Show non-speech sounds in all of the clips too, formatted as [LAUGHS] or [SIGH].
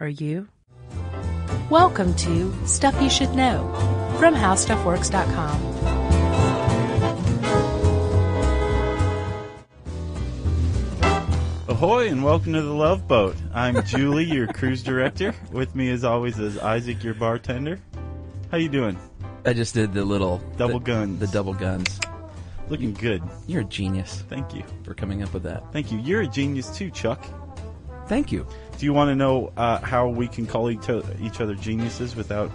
Are you? Welcome to Stuff You Should Know from HowStuffWorks.com. Ahoy and welcome to the Love Boat. I'm Julie, your cruise director. With me, as always, is Isaac, your bartender. How you doing? I just did the little Double the, guns. The double guns. Looking good. You're a genius Thank you. for coming up with that. Thank you. You're a genius too, Chuck. Thank you. Do you want to know uh, how we can call each other geniuses without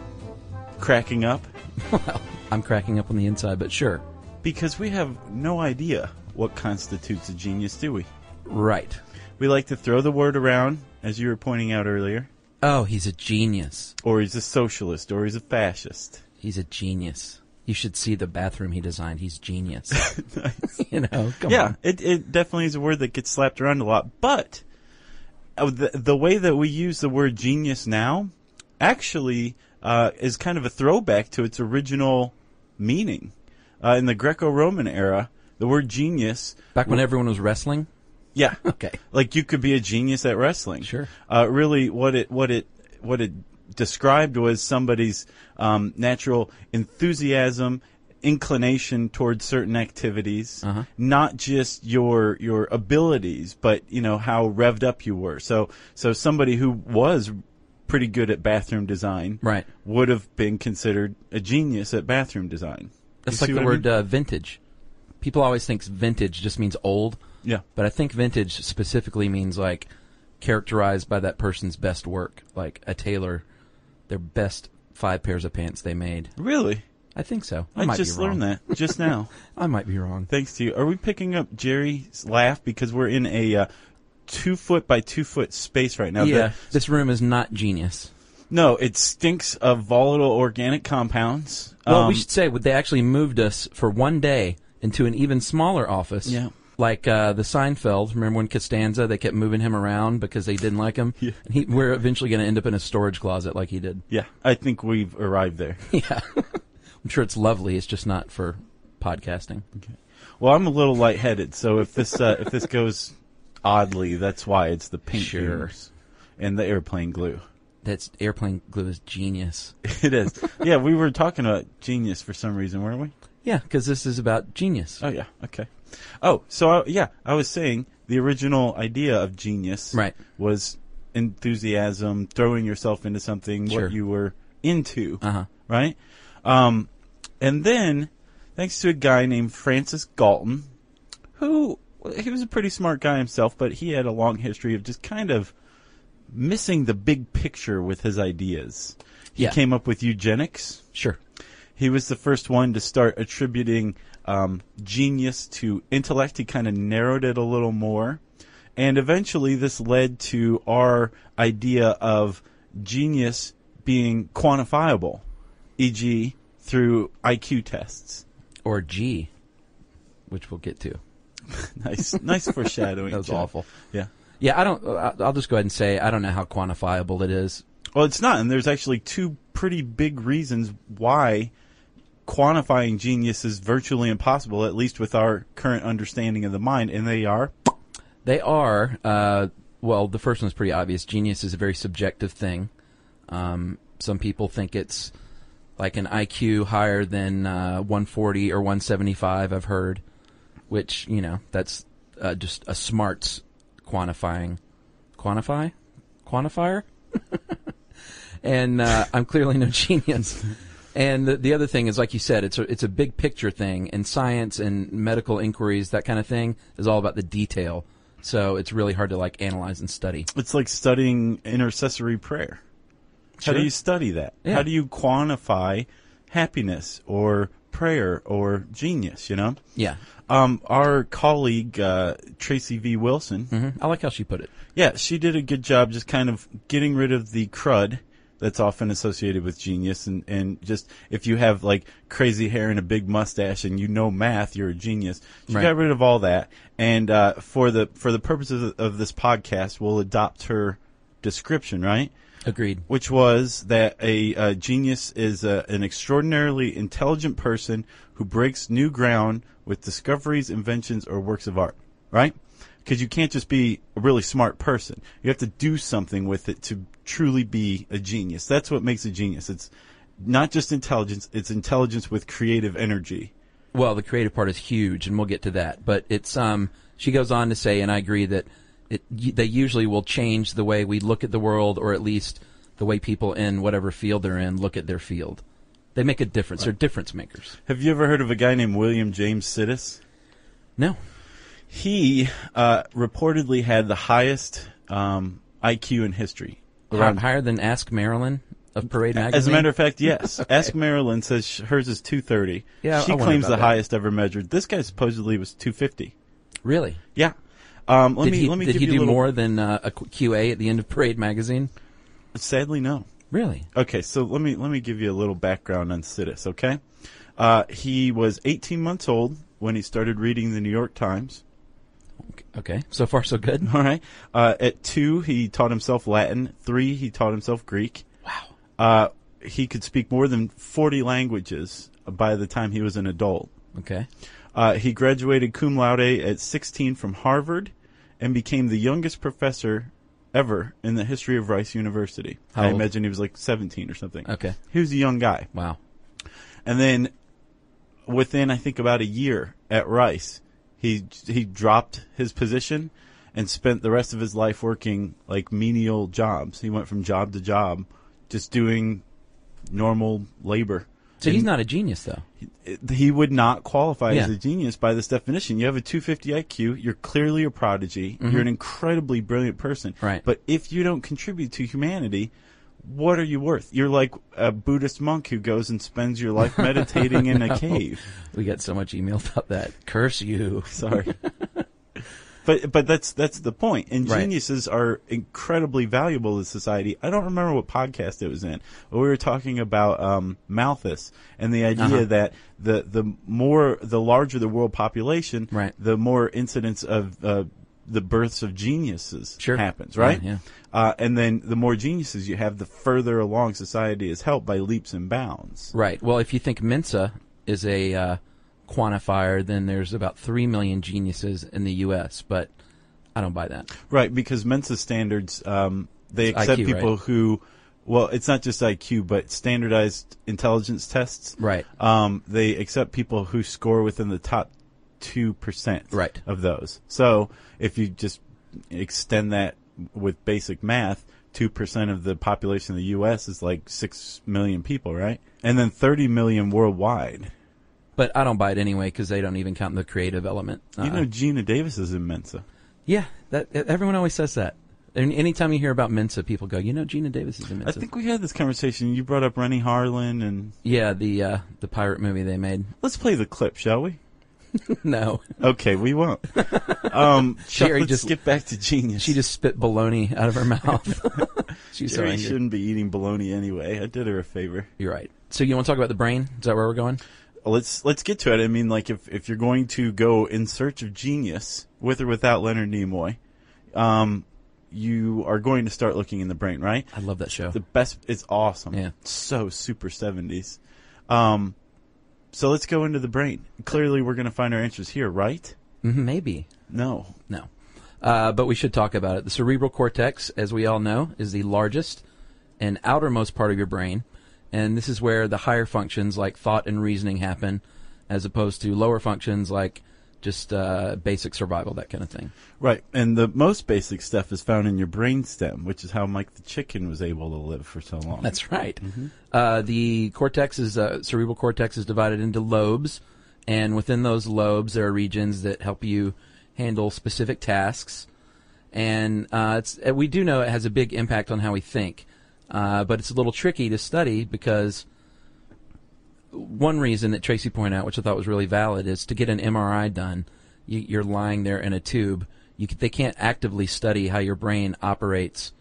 cracking up? [LAUGHS] Well, I'm cracking up on the inside, but sure. Because we have no idea what constitutes a genius, do we? Right. We like to throw the word around, as you were pointing out earlier, Oh, he's a genius. or he's a socialist, or he's a fascist. He's a genius. You should see the bathroom he designed. He's genius. [LAUGHS] [LAUGHS] you know, come yeah, on. it, it definitely is a word that gets slapped around a lot. But the, the way that we use the word genius now actually uh, is kind of a throwback to its original meaning. Uh, in the Greco-Roman era, the word genius, Back when everyone was wrestling. yeah, [LAUGHS] Okay. like you could be a genius at wrestling. Sure. Uh, really, what it what it what it described was somebody's um, natural enthusiasm, inclination towards certain activities, Uh-huh. not just your your abilities, but you know how revved up you were. So so somebody who was pretty good at bathroom design, Right. would have been considered a genius at bathroom design. That's like the what I word mean? uh, vintage. People always think vintage just means old, yeah. but I think vintage specifically means like characterized by that person's best work, like a tailor, their best five pairs of pants they made. Really? I think so. I, I, might just be wrong. learned that just now. [LAUGHS] I might be wrong. Thanks to you. Are we picking up Jerry's laugh because we're in a uh, two foot by two foot space right now? yeah, this room is not genius. no, it stinks of volatile organic compounds. Well, Um, we should say would they actually moved us for one day into an even smaller office. Yeah. Like uh, the Seinfeld. Remember when Costanza? They kept moving him around because they didn't like him. Yeah. He, we're eventually going to end up in a storage closet like he did. yeah, I think we've arrived there. [LAUGHS] Yeah. I'm sure it's lovely. It's just not for podcasting. Well, I'm a little lightheaded, so if this uh, if this goes oddly, that's why it's the pink Sure. and the airplane glue. That's airplane glue is genius. [LAUGHS] It is. yeah, we were talking about genius for some reason, weren't we? Yeah, because this is about genius. Oh yeah, okay. Oh, so I, yeah, I was saying the original idea of genius Right. was enthusiasm, throwing yourself into something Sure. what you were into, Uh huh. right? Um, and then thanks to a guy named Francis Galton, who he was a pretty smart guy himself, but he had a long history of just kind of missing the big picture with his ideas. He Yeah. came up with eugenics. Sure. He was the first one to start attributing um, genius to intellect. He kind of narrowed it a little more. And eventually, this led to our idea of genius being quantifiable, e.g., through IQ tests. Or G, which we'll get to. [LAUGHS] Nice, nice foreshadowing. [LAUGHS] That was Jeff. awful. Yeah. Yeah, I don't. I'll just go ahead and say I don't know how quantifiable it is. Well, it's not, and there's actually two pretty big reasons why quantifying genius is virtually impossible, at least with our current understanding of the mind, and they are They are. Uh, well, the first one's pretty obvious. Genius is a very subjective thing. Um, some people think it's like an IQ higher than uh, 140 or 175. I've heard, which you know that's uh, just a smarts quantifying quantify quantifier, [LAUGHS] and uh, I'm clearly no [LAUGHS] genius. And the, the other thing is, like you said, it's a it's a big picture thing, and science and medical inquiries, that kind of thing, is all about the detail. So it's really hard to like analyze and study. It's like studying intercessory prayer. How do you study that? Yeah. How do you quantify happiness or prayer or genius, you know? Yeah, Um, our colleague, uh, Tracy V. Wilson, hmm I like how she put it. yeah, she did a good job just kind of getting rid of the crud that's often associated with genius and, and just if you have like crazy hair and a big mustache and you know math, you're a genius. She Right. got rid of all that. And, uh, for the, for the purposes of, of this podcast, we'll adopt her description, right? Agreed. which was that a, uh genius is a, an extraordinarily intelligent person who breaks new ground with discoveries, inventions, or works of art. Right? Because you can't just be a really smart person. You have to do something with it to truly be a genius. That's what makes a genius. It's not just intelligence; it's intelligence with creative energy. Well, the creative part is huge, and we'll get to that. But it's um, she goes on to say, and I agree that it they usually will change the way we look at the world, or at least the way people in whatever field they're in look at their field. They make a difference. They're difference makers. Have you ever heard of a guy named William James Sidis? No, He uh, reportedly had the highest um, IQ in history. Hi- higher than Ask Marilyn of Parade Magazine. As a matter of fact, yes. [LAUGHS] Ask Marilyn says sh- hers is 230. Yeah, she I claims the that. highest ever measured. This guy supposedly was 250. really, Yeah. Um, let did me he let me did give he you do little, more than uh, a QA at the end of Parade Magazine? Sadly, no. Really? Okay, so let me let me give you a little background on Sidis. Okay, uh, he was 18 months old when he started reading the New York Times. Okay, so far so good. [LAUGHS] All right. Uh, at two, he taught himself Latin. Three, he taught himself Greek. Wow. Uh, he could speak more than 40 languages by the time he was an adult. Okay. Uh, he graduated cum laude at 16 from Harvard and became the youngest professor ever in the history of Rice University. How I old? imagine he was like 17 or something. Okay. He was a young guy. Wow. And then within, I think, about a year at Rice, he, he dropped his position and spent the rest of his life working like menial jobs. He went from job to job, just doing normal labor. So he's not a genius, though. he would not qualify as a genius by this definition. You have a 250 IQ. You're clearly a prodigy. You're an incredibly brilliant person. Mm-hmm. Right. But if you don't contribute to humanity, what are you worth? You're like a Buddhist monk who goes and spends your life [LAUGHS] meditating in a cave. We get so much email about that. Curse you. [LAUGHS] Sorry. [LAUGHS] But but that's that's the point. And Right. geniuses are incredibly valuable to society. I don't remember what podcast it was in, but we were talking about um, Malthus and the idea Uh-huh. that the the more the larger the world population, Right. the more incidence of uh, the births of geniuses Sure. happens, right? Yeah, yeah. Uh, and then the more geniuses you have, the further along society is helped by leaps and bounds. Right. Well, if you think Mensa is a uh, quantifier, then there's about 3 million geniuses in the U.S., but I don't buy that. Right, because Mensa standards, um, they It's accept IQ, people right? who, well, it's not just IQ, but standardized intelligence tests. Right. Um, they accept people who score within the top 2% Right. of those. So if you just extend that with basic math, 2% of the population of the U.S. is like 6 million people, right? And then 30 million worldwide. But I don't buy it anyway because they don't even count the creative element. You Uh-uh. know, Geena Davis is in Mensa. yeah, that everyone always says that. And anytime you hear about Mensa, people go, "You know, Geena Davis is in Mensa." I think we had this conversation. You brought up Renny Harlin, and yeah, the uh, the pirate movie they made. let's play the clip, shall we? [LAUGHS] no, Okay, we won't. Um, [LAUGHS] Sherry let's just- get back to genius. she just spit baloney out of her mouth. [LAUGHS] She's so Sherry angry. shouldn't be eating bologna anyway. I did her a favor. You're right. So you want to talk about the brain? Is that where we're going? Let's let's get to it. I mean, like if if you're going to go in search of genius, with or without Leonard Nimoy, um, you are going to start looking in the brain, right? I love that show. The best. It's awesome. Yeah. So super seventies. Um, so let's go into the brain. Clearly, we're going to find our answers here, right? Mhm, Maybe. No. No. Uh, but we should talk about it. The cerebral cortex, as we all know, is the largest and outermost part of your brain. And this is where the higher functions like thought and reasoning happen, as opposed to lower functions like just uh, basic survival, that kind of thing. Right, and the most basic stuff is found in your brainstem, which is how Mike the chicken was able to live for so long. That's right. Uh, the cortex is uh, cerebral cortex is divided into lobes, and within those lobes there are regions that help you handle specific tasks. And uh, it's, uh, we do know it has a big impact on how we think, uh, but it's a little tricky to study because one reason that Tracy pointed out, which I thought was really valid, is to get an MRI done. You, you're lying there in a tube. You, they can't actively study how your brain operates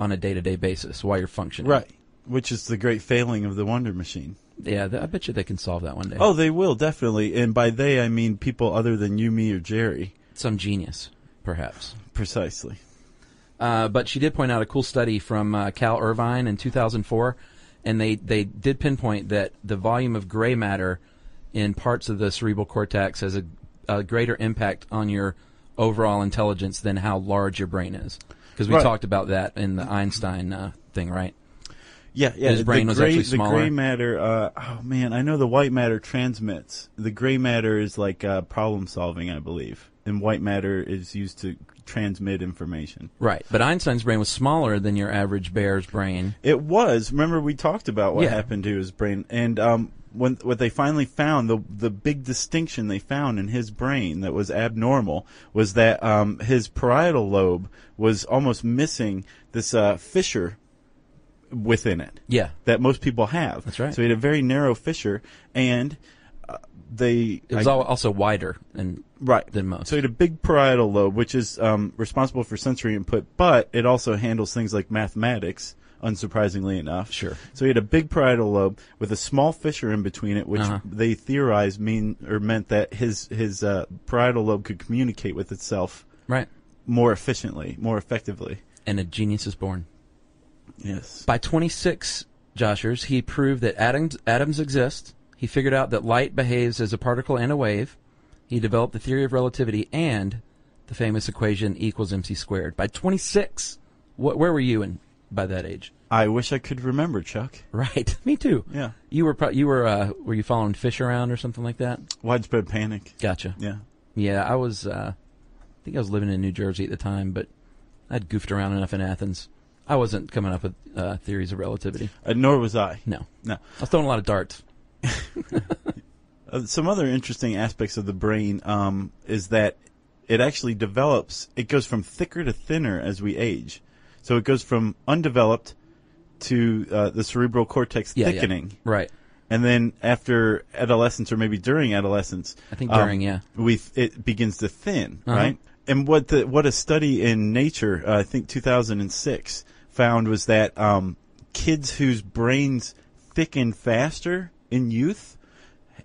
on a day-to-day basis while you're functioning. right, which is the great failing of the Wonder Machine. Yeah, I bet you they can solve that one day. Oh, they will definitely, and by they I mean people other than you, me, or Jerry. some genius, perhaps. Precisely. Uh, but she did point out a cool study from uh, Cal Irvine in 2004, and they, they did pinpoint that the volume of gray matter in parts of the cerebral cortex has a, a greater impact on your overall intelligence than how large your brain is. Because we Right. talked about that in the Einstein uh, thing, right? Yeah, yeah. His brain the was gray, actually The smaller. gray matter. Uh, oh man, I know the white matter transmits. The gray matter is like uh, problem solving, I believe, and white matter is used to transmit information. Right. But Einstein's brain was smaller than your average bear's brain. It was. Remember, we talked about what Yeah. happened to his brain, and um, when what they finally found, the the big distinction they found in his brain that was abnormal was that um, his parietal lobe was almost missing this uh, fissure within it Yeah. that most people have. That's right. So he had a very narrow fissure, and they It was I- also wider and right than most. So he had a big parietal lobe, which is um, responsible for sensory input, but it also handles things like mathematics. Unsurprisingly enough, Sure. So he had a big parietal lobe with a small fissure in between it, which Uh-huh. they theorized mean or meant that his his uh, parietal lobe could communicate with itself right. more efficiently, more effectively. And a genius is born. Yes. By 26, Joshers, he proved that atoms, atoms exist. He figured out that light behaves as a particle and a wave. He developed the theory of relativity and the famous equation E equals mc squared. By 26, wh- where were you in by that age? I wish I could remember, Chuck. Right, [LAUGHS] me too. Yeah. You were pro- you were uh, were you following fish around or something like that? Widespread panic. Gotcha. Yeah. Yeah, I was. Uh, I think I was living in New Jersey at the time, but I'd goofed around enough in Athens. I wasn't coming up with uh, theories of relativity. Uh, nor was I. No, No. I was throwing a lot of darts. [LAUGHS] Uh, some other interesting aspects of the brain um, is that it actually develops. It goes from thicker to thinner as we age. So it goes from undeveloped to uh, the cerebral cortex Yeah, yeah. thickening, Right. and then after adolescence or maybe during adolescence, I think um, during, yeah. we it begins to thin, Uh-huh. right? And what the what a study in Nature, uh, I think 2006, found was that um, kids whose brains thicken faster in youth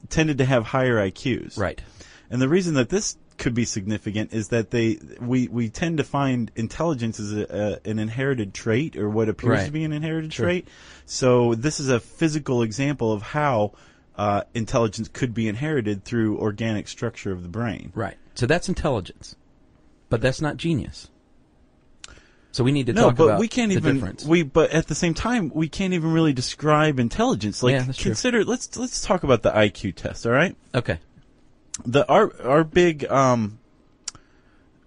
tended to have higher IQs. Right. And the reason that this could be significant is that they we we tend to find intelligence as a, a, an inherited trait or what appears Right. to be an inherited Sure. trait. So this is a physical example of how uh, intelligence could be inherited through organic structure of the brain. Right. So that's intelligence, but that's not genius. So we need to no, talk but about we can't the even difference. we. But at the same time, we can't even really describe intelligence. Like Yeah, that's true. consider. Let's let's talk about the IQ test. All right. okay. the our our big um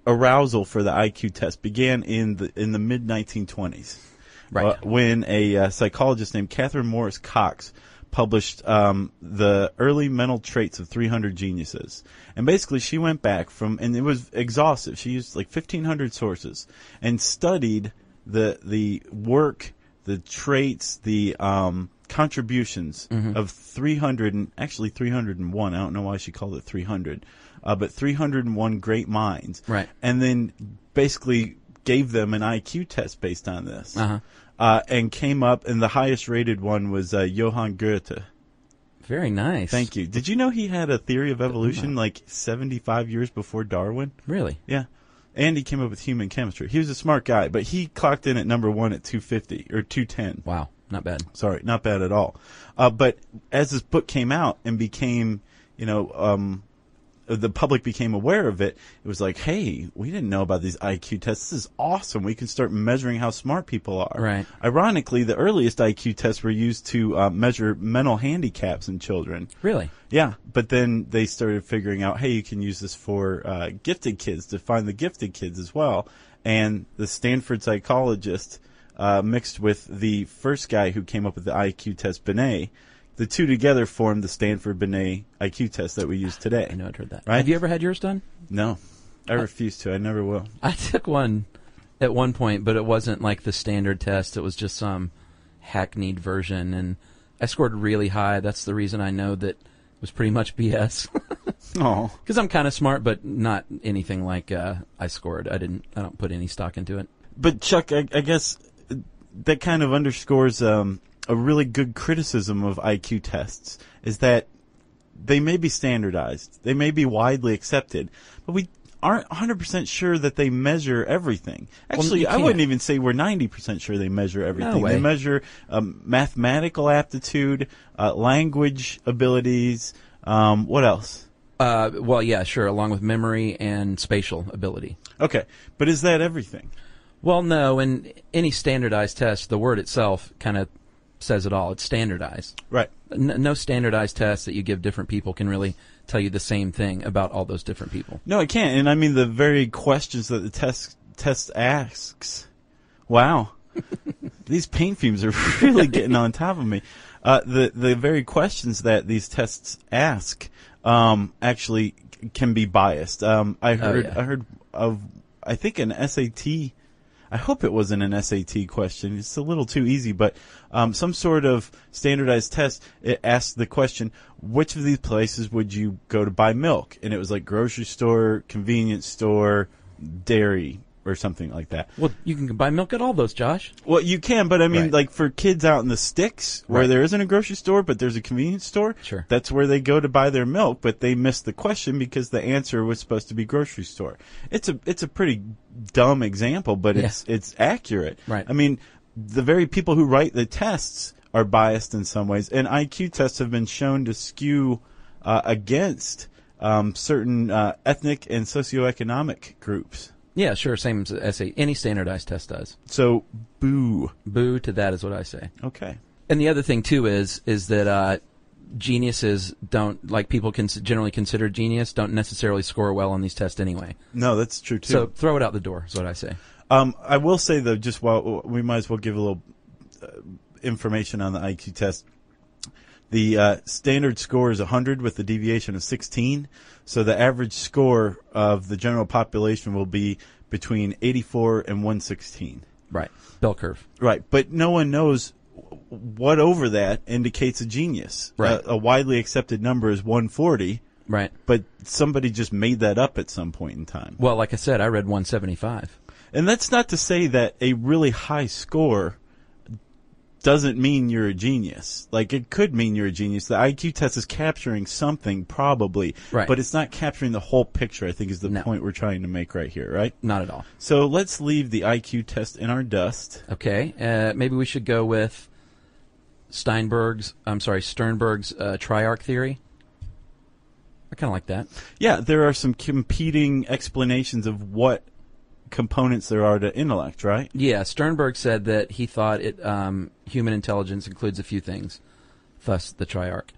arousal for the IQ test began in the in the mid 1920s, Right. uh, when a uh, psychologist named Catharine Morris Cox published um, the early mental traits of 300 geniuses, and basically she went back from and it was exhaustive. She used like 1,500 sources and studied the the work, the traits, the um, contributions Mm-hmm. of 300 and actually 301. I don't know why she called it 300, uh, but 301 great minds. Right. And then basically gave them an IQ test based on this. Uh-huh. Uh, and came up, and the highest rated one was uh, Johann Goethe. Very nice. Thank you. Did you know he had a theory of evolution like 75 years before Darwin? Really? Yeah. And he came up with human chemistry. He was a smart guy, but he clocked in at number one at 250 or 210. Wow. Not bad. Sorry, not bad at all. Uh, but as this book came out and became, you know, um, the public became aware of it, it was like, hey, we didn't know about these IQ tests. This is awesome. We can start measuring how smart people are. Right. Ironically, the earliest IQ tests were used to uh, measure mental handicaps in children. Really? Yeah, but then they started figuring out, hey, you can use this for uh, gifted kids to find the gifted kids as well. And the Stanford psychologist uh, mixed with the first guy who came up with the IQ test, Binet, the two together formed the Stanford Binet IQ test that we use today. I know I'd heard that. Right? Have you ever had yours done? No, I refuse to. I never will. I took one at one point, but it wasn't like the standard test. It was just some hackneyed version, and I scored really high. That's the reason I know that it was pretty much BS. Oh, [LAUGHS] Because I'm kind of smart, but not anything like uh, I scored. I didn't. I don't put any stock into it. but Chuck, I, I guess that kind of underscores um, a really good criticism of IQ tests is that they may be standardized, they may be widely accepted, but we aren't 100% sure that they measure everything. Actually, you I wouldn't even say we're 90% sure they measure everything. way. They measure um, mathematical aptitude, uh, language abilities. Um, what else? Uh, well, yeah, sure, along with memory and spatial ability. Okay, but is that everything? Well, no, in any standardized test, the word itself kind of says it all. It's standardized. Right. N- no standardized test that you give different people can really tell you the same thing about all those different people. No, it can't. And I mean the very questions that the test test asks. Wow, [LAUGHS] these paint fumes are really getting on top of me. Uh, the the very questions that these tests ask um, actually can be biased. Um, I heard yeah. I heard of I think an SAT. I hope it wasn't an SAT question. It's a little too easy, but um, some sort of standardized test. It asked the question, which of these places would you go to buy milk? And it was like grocery store, convenience store, dairy, or something like that. Well, you can buy milk at all those, Josh. Well, you can, but I mean, Right. like for kids out in the sticks where Right. there isn't a grocery store, but there's a convenience store. Sure. That's where they go to buy their milk, but they missed the question because the answer was supposed to be grocery store. It's a it's a pretty dumb example, but it's it's accurate. Right. I mean, the very people who write the tests are biased in some ways, and IQ tests have been shown to skew uh, against um, certain uh, ethnic and socioeconomic groups. Yeah, sure. Same as essay. Any standardized test does. So, boo. Boo to that is what I say. Okay. And the other thing too is is that uh, geniuses don't like people can generally consider genius don't necessarily score well on these tests anyway. No, that's true too. So throw it out the door is what I say. Um, I will say though, just while we might as well give a little uh, information on the IQ test. The uh, standard score is 100 with a deviation of 16. So the average score of the general population will be between 84 and 116. Right. Bell curve. Right, but no one knows what over that indicates a genius. Right. A, a widely accepted number is 140, Right. but somebody just made that up at some point in time. Well, like I said, I read 175. And that's not to say that a really high score doesn't mean you're a genius. Like it could mean you're a genius. The IQ test is capturing something probably, Right. but it's not capturing the whole picture. I think is the No. point we're trying to make right here, right? Not at all. So let's leave the IQ test in our dust. Okay. Uh, maybe we should go with Steinberg's. I'm sorry, Sternberg's uh, triarch theory. I kind of like that. Yeah, there are some competing explanations of what components there are to intellect, right? Yeah, Sternberg said that he thought it um, human intelligence includes a few things, thus the triarch.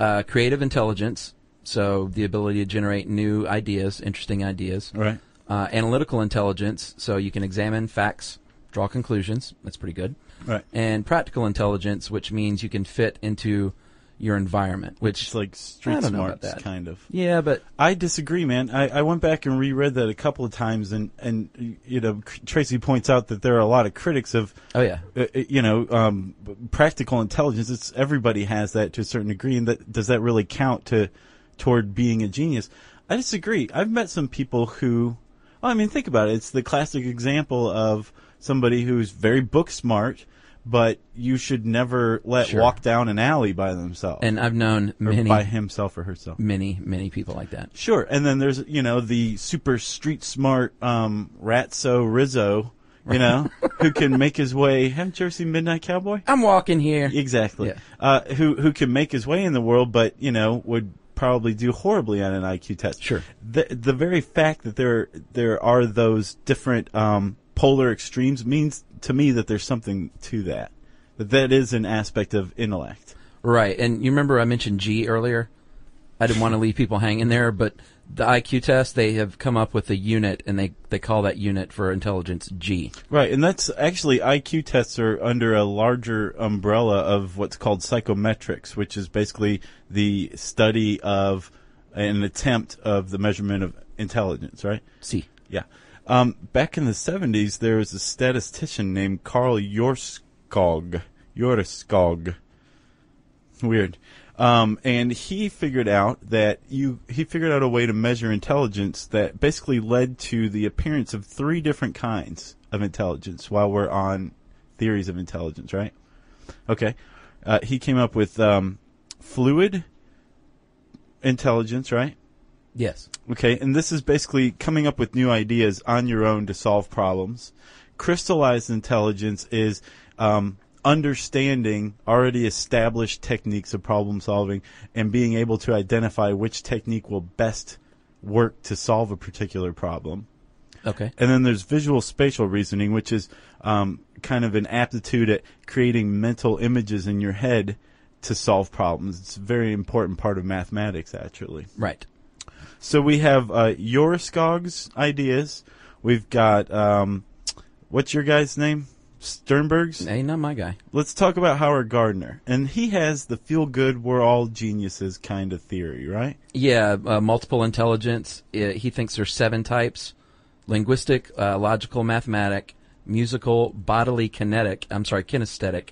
Uh, creative intelligence, so the ability to generate new ideas, interesting ideas. Right. Uh, analytical intelligence, so you can examine facts, draw conclusions. That's pretty good. Right. And practical intelligence, which means you can fit into your environment. Which It's like street I don't know about smarts, kind of. yeah, but I disagree, man. I, I went back and reread that a couple of times, and and you know Tracy points out that there are a lot of critics of oh yeah, uh, uh, you know um, practical intelligence. It's everybody has that to a certain degree, and that does that really count to toward being a genius? I disagree. I've met some people who, well, I mean, think about it. It's the classic example of somebody who's very book smart, but you should never let Sure. walk down an alley by themselves and I've known or many, by himself or herself. many, many people like that. Sure, and then there's you know the super street smart um, Ratso Rizzo, you know, [LAUGHS] who can make his way. Haven't you ever seen Midnight Cowboy? I'm walking here. Exactly. Yeah. Uh, who who can make his way in the world, but you know would probably do horribly on an IQ test. Sure. The the very fact that there there are those different um, polar extremes means to me that there's something to that. That that is an aspect of intellect. Right. And you remember I mentioned G earlier? I didn't want to leave people hanging there, but the IQ test, they have come up with a unit and they, they call that unit for intelligence G. Right, and that's actually IQ tests are under a larger umbrella of what's called psychometrics, which is basically the study of an attempt of the measurement of intelligence, right? C. Yeah. Um, back in the 70s, there was a statistician named Karl Jöreskog. Jöreskog. Weird. Um, and he figured out that you, he figured out a way to measure intelligence that basically led to the appearance of three different kinds of intelligence while we're on theories of intelligence, right? Okay. Uh, he came up with, um, fluid intelligence, right? Yes. Okay, and this is basically coming up with new ideas on your own to solve problems. Crystallized intelligence is um, understanding already established techniques of problem solving and being able to identify which technique will best work to solve a particular problem. Okay. And then there's visual spatial reasoning, which is um, kind of an aptitude at creating mental images in your head to solve problems. It's a very important part of mathematics, actually. Right. So we have uh, Jöreskog's ideas. We've got um, what's your guy's name? Sternberg's. Hey, not my guy. Let's talk about Howard Gardner, and he has the feel good, we're all geniuses kind of theory, right? Yeah, uh, multiple intelligence. Uh, he thinks there's seven types: linguistic, uh, logical, mathematic, musical, bodily, kinetic. I'm sorry, kinesthetic,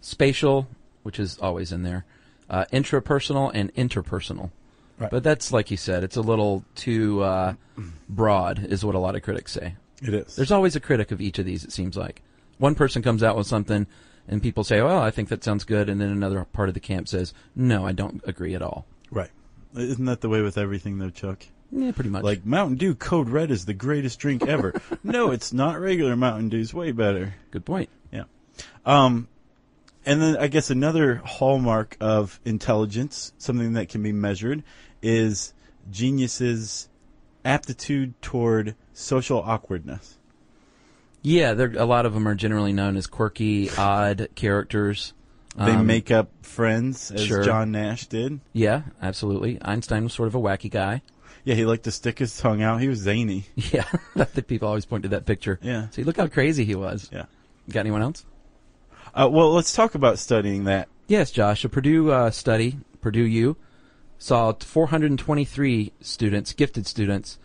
spatial, which is always in there, uh, intrapersonal, and interpersonal. Right. But that's like you said, it's a little too uh, broad, is what a lot of critics say. It is. There's always a critic of each of these. It seems like one person comes out with something, and people say, "Well, I think that sounds good," and then another part of the camp says, "No, I don't agree at all." right. Isn't that the way with everything, though, Chuck? Yeah, pretty much. Like Mountain Dew Code Red is the greatest drink ever. [LAUGHS] no, it's not. Regular Mountain Dew's way better. good point. Yeah. Um, and then I guess another hallmark of intelligence, something that can be measured, is geniuses' aptitude toward social awkwardness. Yeah, a lot of them are generally known as quirky, odd characters. They Um, make up friends, as sure. John Nash did. Yeah, absolutely. Einstein was sort of a wacky guy. Yeah, he liked to stick his tongue out. He was zany. [LAUGHS] Yeah, I think people always point to that picture. Yeah. See, look how crazy he was. Yeah. Got anyone else? Uh, well, let's talk about studying that. Yes, Josh. A Purdue uh, study, Purdue U, saw 423 students, gifted students,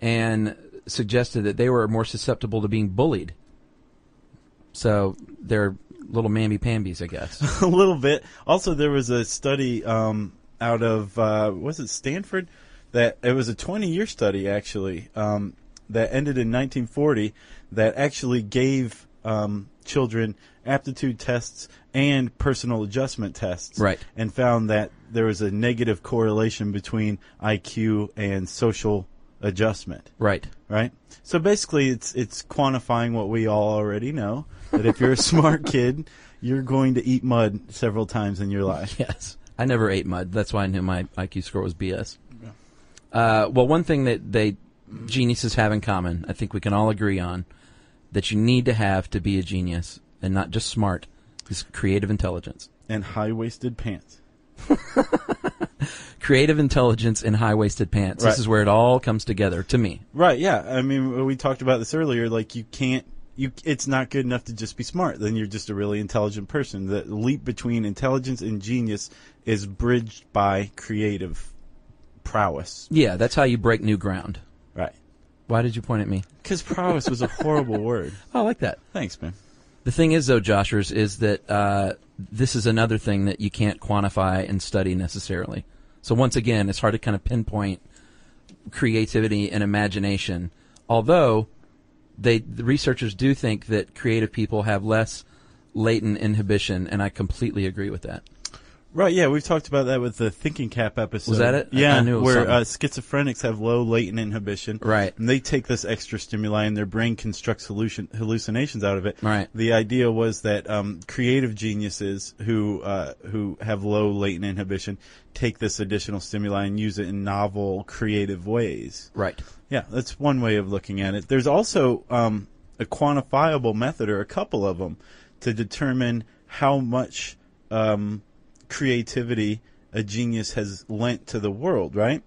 and suggested that they were more susceptible to being bullied. So they're little mamby-pambies, I guess. [LAUGHS] a little bit. Also, there was a study um, out of uh, was it Stanford that it was a 20 year study actually um, that ended in 1940 that actually gave um, children aptitude tests and personal adjustment tests, Right. And found that there was a negative correlation between IQ and social adjustment right. right? So basically, it's it's quantifying what we all already know that if you're a [LAUGHS] smart kid, you're going to eat mud several times in your life. [LAUGHS] Yes. I never ate mud. That's why I knew my IQ score was BS. Uh, well, one thing that they geniuses have in common, I think we can all agree on, that you need to have to be a genius and not just smart, is creative intelligence. And high waisted pants. [LAUGHS] Creative intelligence and high waisted pants. Right. This is where it all comes together to me. Right? Yeah. I mean, we talked about this earlier. Like, you can't. You, it's not good enough to just be smart. Then you're just a really intelligent person. The leap between intelligence and genius is bridged by creative prowess. Yeah, that's how you break new ground. Right. Why did you point at me? Because prowess was a horrible [LAUGHS] word. Oh, I like that. Thanks, man. The thing is, though, Joshers, is that uh, this is another thing that you can't quantify and study necessarily. So once again, it's hard to kind of pinpoint creativity and imagination. Although they, the researchers do think that creative people have less latent inhibition, and I completely agree with that. Right, yeah, we've talked about that with the thinking cap episode. Was that it? Yeah, I knew it was where uh, schizophrenics have low latent inhibition. Right. And they take this extra stimuli and their brain constructs hallucin- hallucinations out of it. Right. The idea was that um, creative geniuses who uh, who have low latent inhibition take this additional stimuli and use it in novel, creative ways. Right. Yeah, that's one way of looking at it. There's also um, a quantifiable method, or a couple of them, to determine how much um, creativity a genius has lent to the world. Right?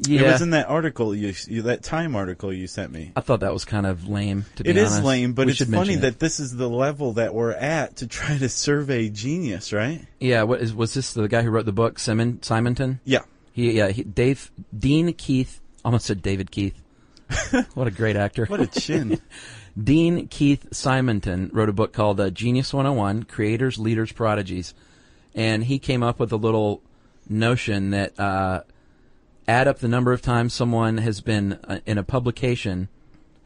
Yeah. It was in that article you, you that Time article you sent me. I thought that was kind of lame. To be It is honest. lame, but We it's funny it. that this is the level that we're at to try to survey genius, right? Yeah. What is was this the guy who wrote the book Simon Simonton? Yeah. He yeah. He, Dave Dean Keith. Almost said David Keith. [LAUGHS] what a great actor. What a chin. [LAUGHS] Dean Keith Simonton wrote a book called uh, Genius 101 Creators, Leaders, Prodigies. And he came up with a little notion that uh, add up the number of times someone has been uh, in a publication,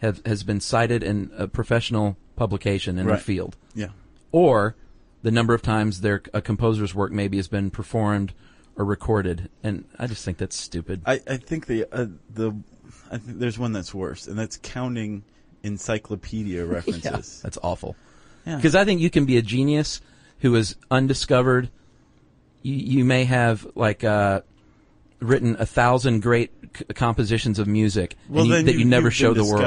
have, has been cited in a professional publication in their Right. field, yeah. or the number of times their a composer's work maybe has been performed or recorded. And I just think that's stupid. I, I think the uh, the I think there's one that's worse, and that's counting encyclopedia [LAUGHS] Yeah, references. that's awful. Yeah. Because I think you can be a genius who is undiscovered. You, you may have like uh, written a thousand great c- compositions of music and you- that you, never you've show the world.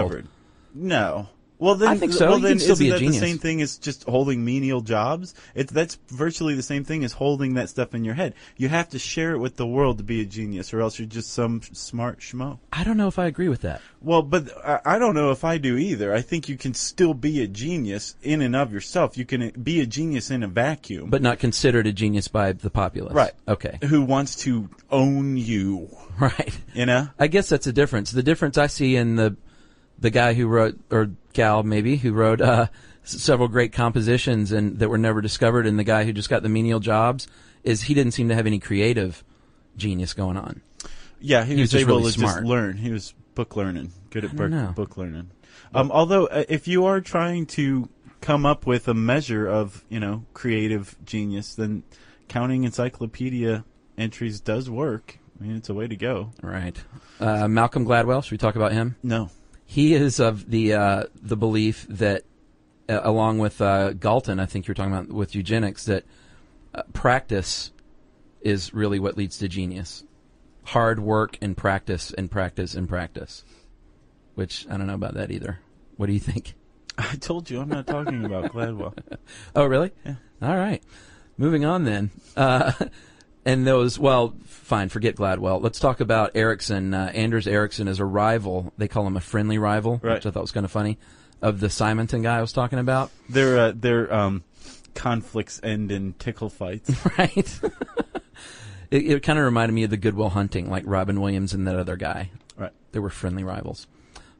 No. Well, then I think so. Well, then still isn't that the same thing as just holding menial jobs? It's that's virtually the same thing as holding that stuff in your head. You have to share it with the world to be a genius, or else you're just some smart schmo. I don't know if I agree with that. Well, but I, I don't know if I do either. I think you can still be a genius in and of yourself. You can be a genius in a vacuum. But not considered a genius by the populace. Right. Okay. who wants to own you? [LAUGHS] Right. You know? I guess that's a difference. The difference I see in the the guy who wrote or gal maybe who wrote uh, several great compositions and that were never discovered, and the guy who just got the menial jobs is he didn't seem to have any creative genius going on. Yeah, he, He was, was just able really to smart. just learn. He was book learning, good at book, book learning. Um, although, uh, if you are trying to come up with a measure of, you know, creative genius, then counting encyclopedia entries does work. I mean, it's a way to go. Right. Uh, Malcolm Gladwell. Should we talk about him? No. He is of the uh, the belief that, uh, along with uh, Galton, I think you're talking about with eugenics, that uh, practice is really what leads to genius. Hard work and practice and practice and practice. Which I don't know about that either. What do you think? [LAUGHS] I told you I'm not talking about Gladwell. [LAUGHS] Oh, really? Yeah. All right. Moving on then. [LAUGHS] And those, well, fine, forget Gladwell. Let's talk about Ericsson. Uh, Anders Ericsson is a rival. They call him a friendly rival, Right. which I thought was kind of funny, of the Simonton guy I was talking about. Their, uh, their, um, conflicts end in tickle fights. [LAUGHS] Right. [LAUGHS] it it kind of reminded me of the Good Will Hunting, like Robin Williams and that other guy. right. They were friendly rivals.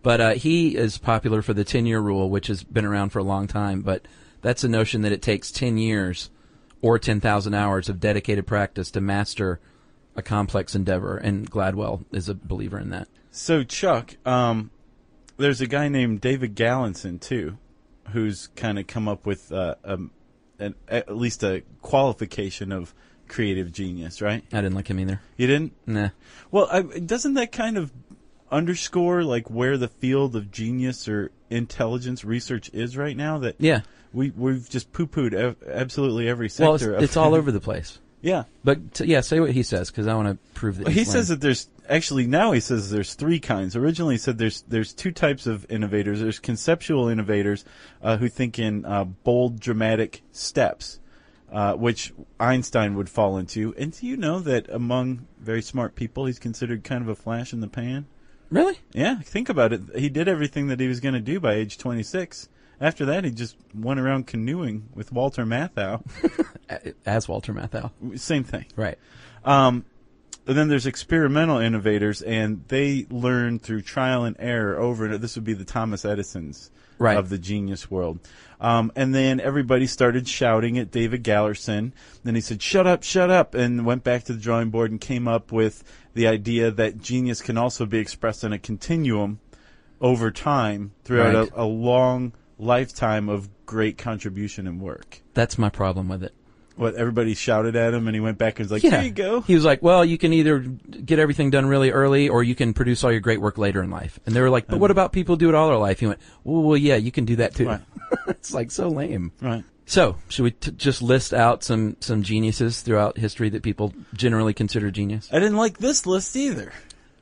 But uh, he is popular for the 10 year rule, which has been around for a long time. But that's a notion that it takes 10 years or 10,000 hours of dedicated practice to master a complex endeavor. And Gladwell is a believer in that. So Chuck, um, there's a guy named David Galenson too, who's kind of come up with uh, an, at least a qualification of creative genius, right? I didn't like him either. You didn't? Nah. Well, I, doesn't that kind of underscore like where the field of genius or intelligence research is right now? That Yeah. We we've just poo pooed ev- absolutely every Well, it's, sector. of- it's all [LAUGHS] over the place. yeah. But t- yeah, say what he says because I want to prove that He says that there's actually now he says there's three kinds. Originally he said there's there's two types of innovators. There's conceptual innovators uh, who think in uh, bold, dramatic steps, uh, which Einstein would fall into. And do you know that among very smart people, he's considered kind of a flash in the pan? Really? Yeah, think about it. He did everything that he was going to do by age 26. After that, he just went around canoeing with Walter Matthau. [LAUGHS] As Walter Matthau. Same thing. Right. Um, and then there's experimental innovators, and they learn through trial and error over. and This would be the Thomas Edisons Right. of the genius world. Um, and then everybody started shouting at David Galenson. Then he said, "Shut up, shut up," and went back to the drawing board and came up with the idea that genius can also be expressed in a continuum over time throughout Right. a, a long lifetime of great contribution and work. That's my problem with it. what everybody shouted at him, and he went back and was like, Yeah. "There you go." He was like, "Well, you can either get everything done really early, or you can produce all your great work later in life." And they were like, "But what about people who do it all their life?" He went, "Well, well yeah, you can do that too." Right. [LAUGHS] it's like so lame. Right. So, should we t- just list out some some geniuses throughout history that people generally consider genius? I didn't like this list either.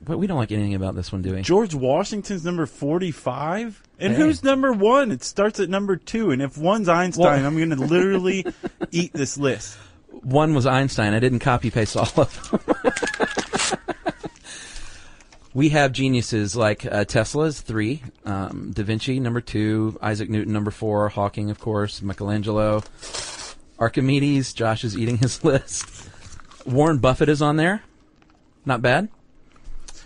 But we don't like anything about this one, do we? George Washington's number 45. And Hey. who's number one? It starts at number two. And if one's Einstein, Well- I'm going to literally [LAUGHS] eat this list. One was Einstein. I didn't copy paste all of them. [LAUGHS] we have geniuses like uh, Tesla's three, um, Da Vinci number two, Isaac Newton number four, Hawking of course, Michelangelo, Archimedes. Josh is eating his [LAUGHS] list. Warren Buffett is on there. Not bad.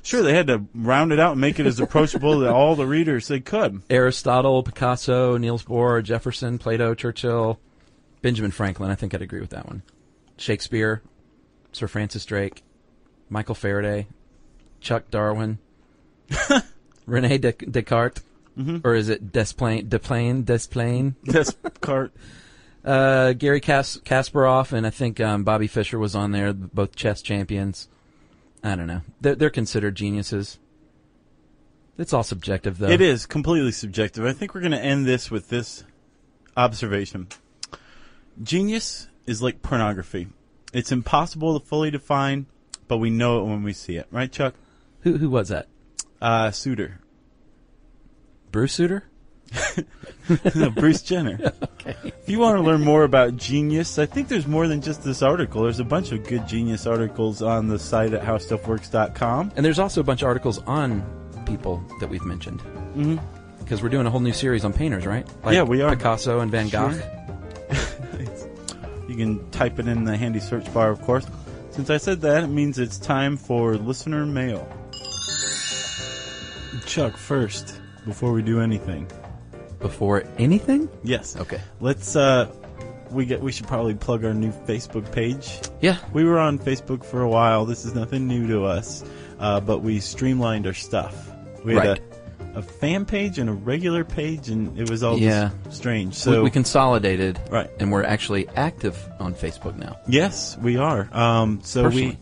Sure, they had to round it out and make it as approachable to all the readers they could. Aristotle, Picasso, Niels Bohr, Jefferson, Plato, Churchill, Benjamin Franklin. I think I'd agree with that one. Shakespeare, Sir Francis Drake, Michael Faraday, Chuck Darwin, [LAUGHS] Rene Des- Descartes, or is it Desplain, Desplain, Desplain? [LAUGHS] Descartes. Uh, Garry Kas- Kasparov, and I think um, Bobby Fischer was on there, both chess champions. I don't know. They're, they're considered geniuses. It's all subjective, though. It is completely subjective. I think we're going to end this with this observation. Genius is like pornography. It's impossible to fully define, but we know it when we see it. Right, Chuck? Who, who was that? Uh, Suitor. Bruce Suter? No, [LAUGHS] Bruce Jenner. [LAUGHS] If you want to learn more about genius, I think there's more than just this article. There's a bunch of good genius articles on the site at howstuffworks.com. And there's also a bunch of articles on people that we've mentioned. Mm-hmm. Because we're doing a whole new series on painters, right? Yeah, we are. Picasso and Van Gogh. Sure. [LAUGHS] You can type it in the handy search bar, of course. Since I said that, it means it's time for listener mail. Chuck, first, before we do anything. Before anything? Yes. Okay. Let's, uh, we get, we should probably plug our new Facebook page. Yeah. We were on Facebook for a while. This is nothing new to us, uh, but we streamlined our stuff. We had Right. a, a fan page and a regular page, and it was all Yeah. strange. We, So we consolidated. Right. And we're actually active on Facebook now. Yes, we are. Um, so Personally.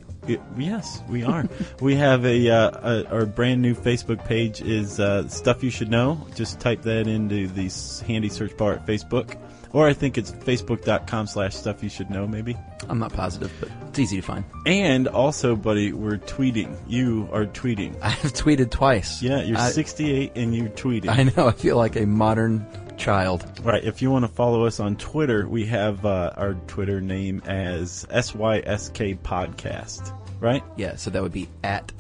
Yes, we are. [LAUGHS] we have a, uh, a our brand new Facebook page is uh, stuff you should know. Just type that into the handy search bar at Facebook, or I think it's facebook.com slash stuff you should know maybe. I'm not positive, but it's easy to find. And also, buddy, we're tweeting. You are tweeting. [LAUGHS] I have tweeted twice. Yeah, you're I, 68 and you're tweeting. I know. I feel like a modern child. Right. If you want to follow us on Twitter, we have uh, our Twitter name as SYSK Podcast. Right? Yeah, so that would be at.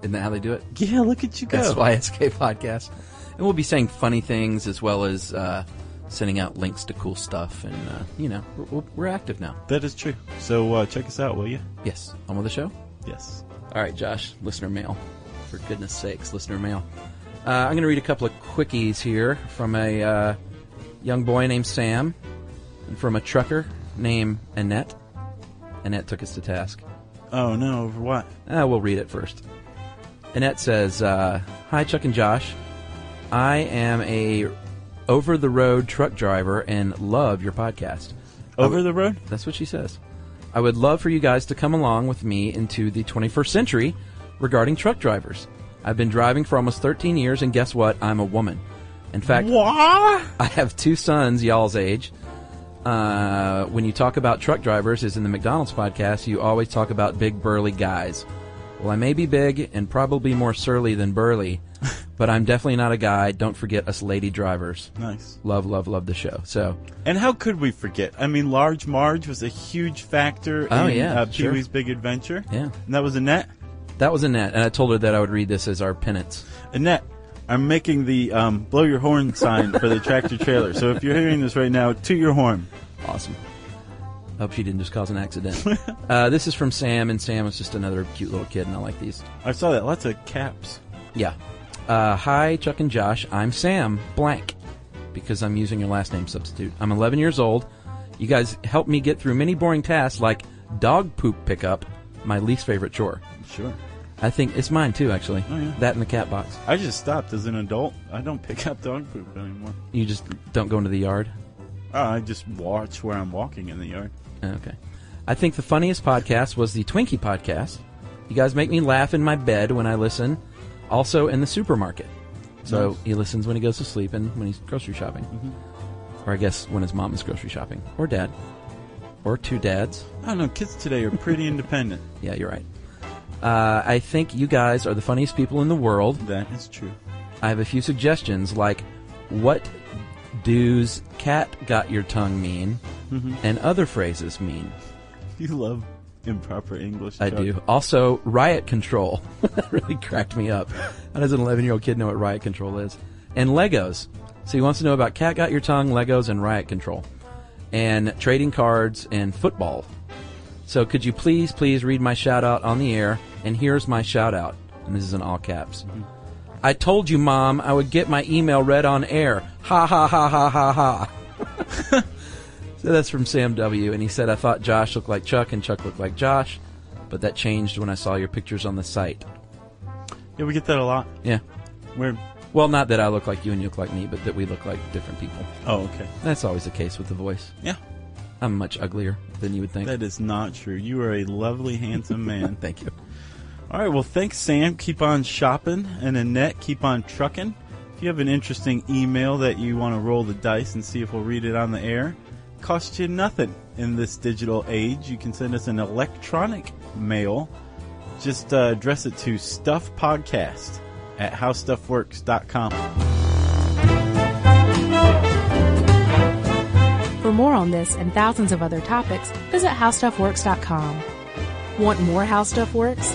Isn't that how they do it? Yeah, look at you go. That's YSK Podcast. And we'll be saying funny things as well as uh, sending out links to cool stuff. And, uh, you know, we're, we're active now. That is true. So uh, check us out, will you? Yes. On with the show? Yes. All right, Josh, listener mail. For goodness sakes, listener mail. Uh, I'm going to read a couple of quickies here from a uh, young boy named Sam and from a trucker named Annette. Annette took us to task. Oh no, over what? Uh, we'll read it first. Annette says, uh, "Hi, Chuck and Josh. I am a over-the-road truck driver and love your podcast. Over the road? That's what she says. I would love for you guys to come along with me into the 21st century regarding truck drivers. I've been driving for almost 13 years, and guess what? I'm a woman. In fact, What? I have two sons, y'all's age. Uh, when you talk about truck drivers, as in the McDonald's podcast, you always talk about big burly guys. Well, I may be big and probably more surly than burly, [LAUGHS] but I'm definitely not a guy. Don't forget us lady drivers. Nice. Love, love, love the show. So, And how could we forget? I mean, Large Marge was a huge factor Oh, in yeah, uh, Pee sure. Wee's Big Adventure. yeah, And that was Annette. That was Annette, and I told her that I would read this as our penance. Annette, I'm making the um, blow your horn sign for the tractor trailer. So if you're hearing this right now, toot your horn. Awesome. Hope she didn't just cause an accident. [LAUGHS] uh, this is from Sam, and Sam is just another cute little kid, and I like these. I saw that. Lots of caps. Yeah. Uh, hi, Chuck and Josh. I'm Sam Blank because I'm using your last name substitute. I'm 11 years old. You guys help me get through many boring tasks like dog poop pickup, my least favorite chore. Sure. I think it's mine too, actually. Oh, yeah. That in the cat box. I just stopped as an adult. I don't pick up dog poop anymore. You just don't go into the yard. Uh, I just watch where I'm walking in the yard. Okay. I think the funniest podcast was the Twinkie podcast. You guys make me laugh in my bed when I listen, also in the supermarket. So Nice. he listens when he goes to sleep and when he's grocery shopping. Or I guess when his mom is grocery shopping. Or dad. Or two dads. I don't know. Kids today are pretty [LAUGHS] independent. Yeah, you're right. Uh, I think you guys are the funniest people in the world. That is true. I have a few suggestions like what does cat got your tongue mean and other phrases mean. You love improper English. I do. Also, riot control. [LAUGHS] that really cracked me up. How does an 11 year old kid know what riot control is? And Legos. So he wants to know about Cat Got Your Tongue, Legos, and riot control. And trading cards and football. So could you please, please read my shout out on the air? And here's my shout out. And this is in all caps. Mm-hmm. I told you, Mom, I would get my email read on air. Ha ha ha ha ha ha. [LAUGHS] So that's from Sam W. And he said, I thought Josh looked like Chuck and Chuck looked like Josh, but that changed when I saw your pictures on the site. Yeah, we get that a lot. Yeah. Where? Well, not that I look like you and you look like me, but that we look like different people. Oh, okay. That's always the case with the voice. Yeah, I'm much uglier than you would think. that is not true. You are a lovely, handsome man. [LAUGHS] Thank you. All right. Well, thanks, Sam. Keep on shopping, and Annette, keep on trucking. If you have an interesting email that you want to roll the dice and see if we'll read it on the air, costs you nothing in this digital age. You can send us an electronic mail. Just uh, address it to stuffpodcast at howstuffworks.com. For more on this and thousands of other topics, visit howstuffworks.com. Want more How Stuff Works?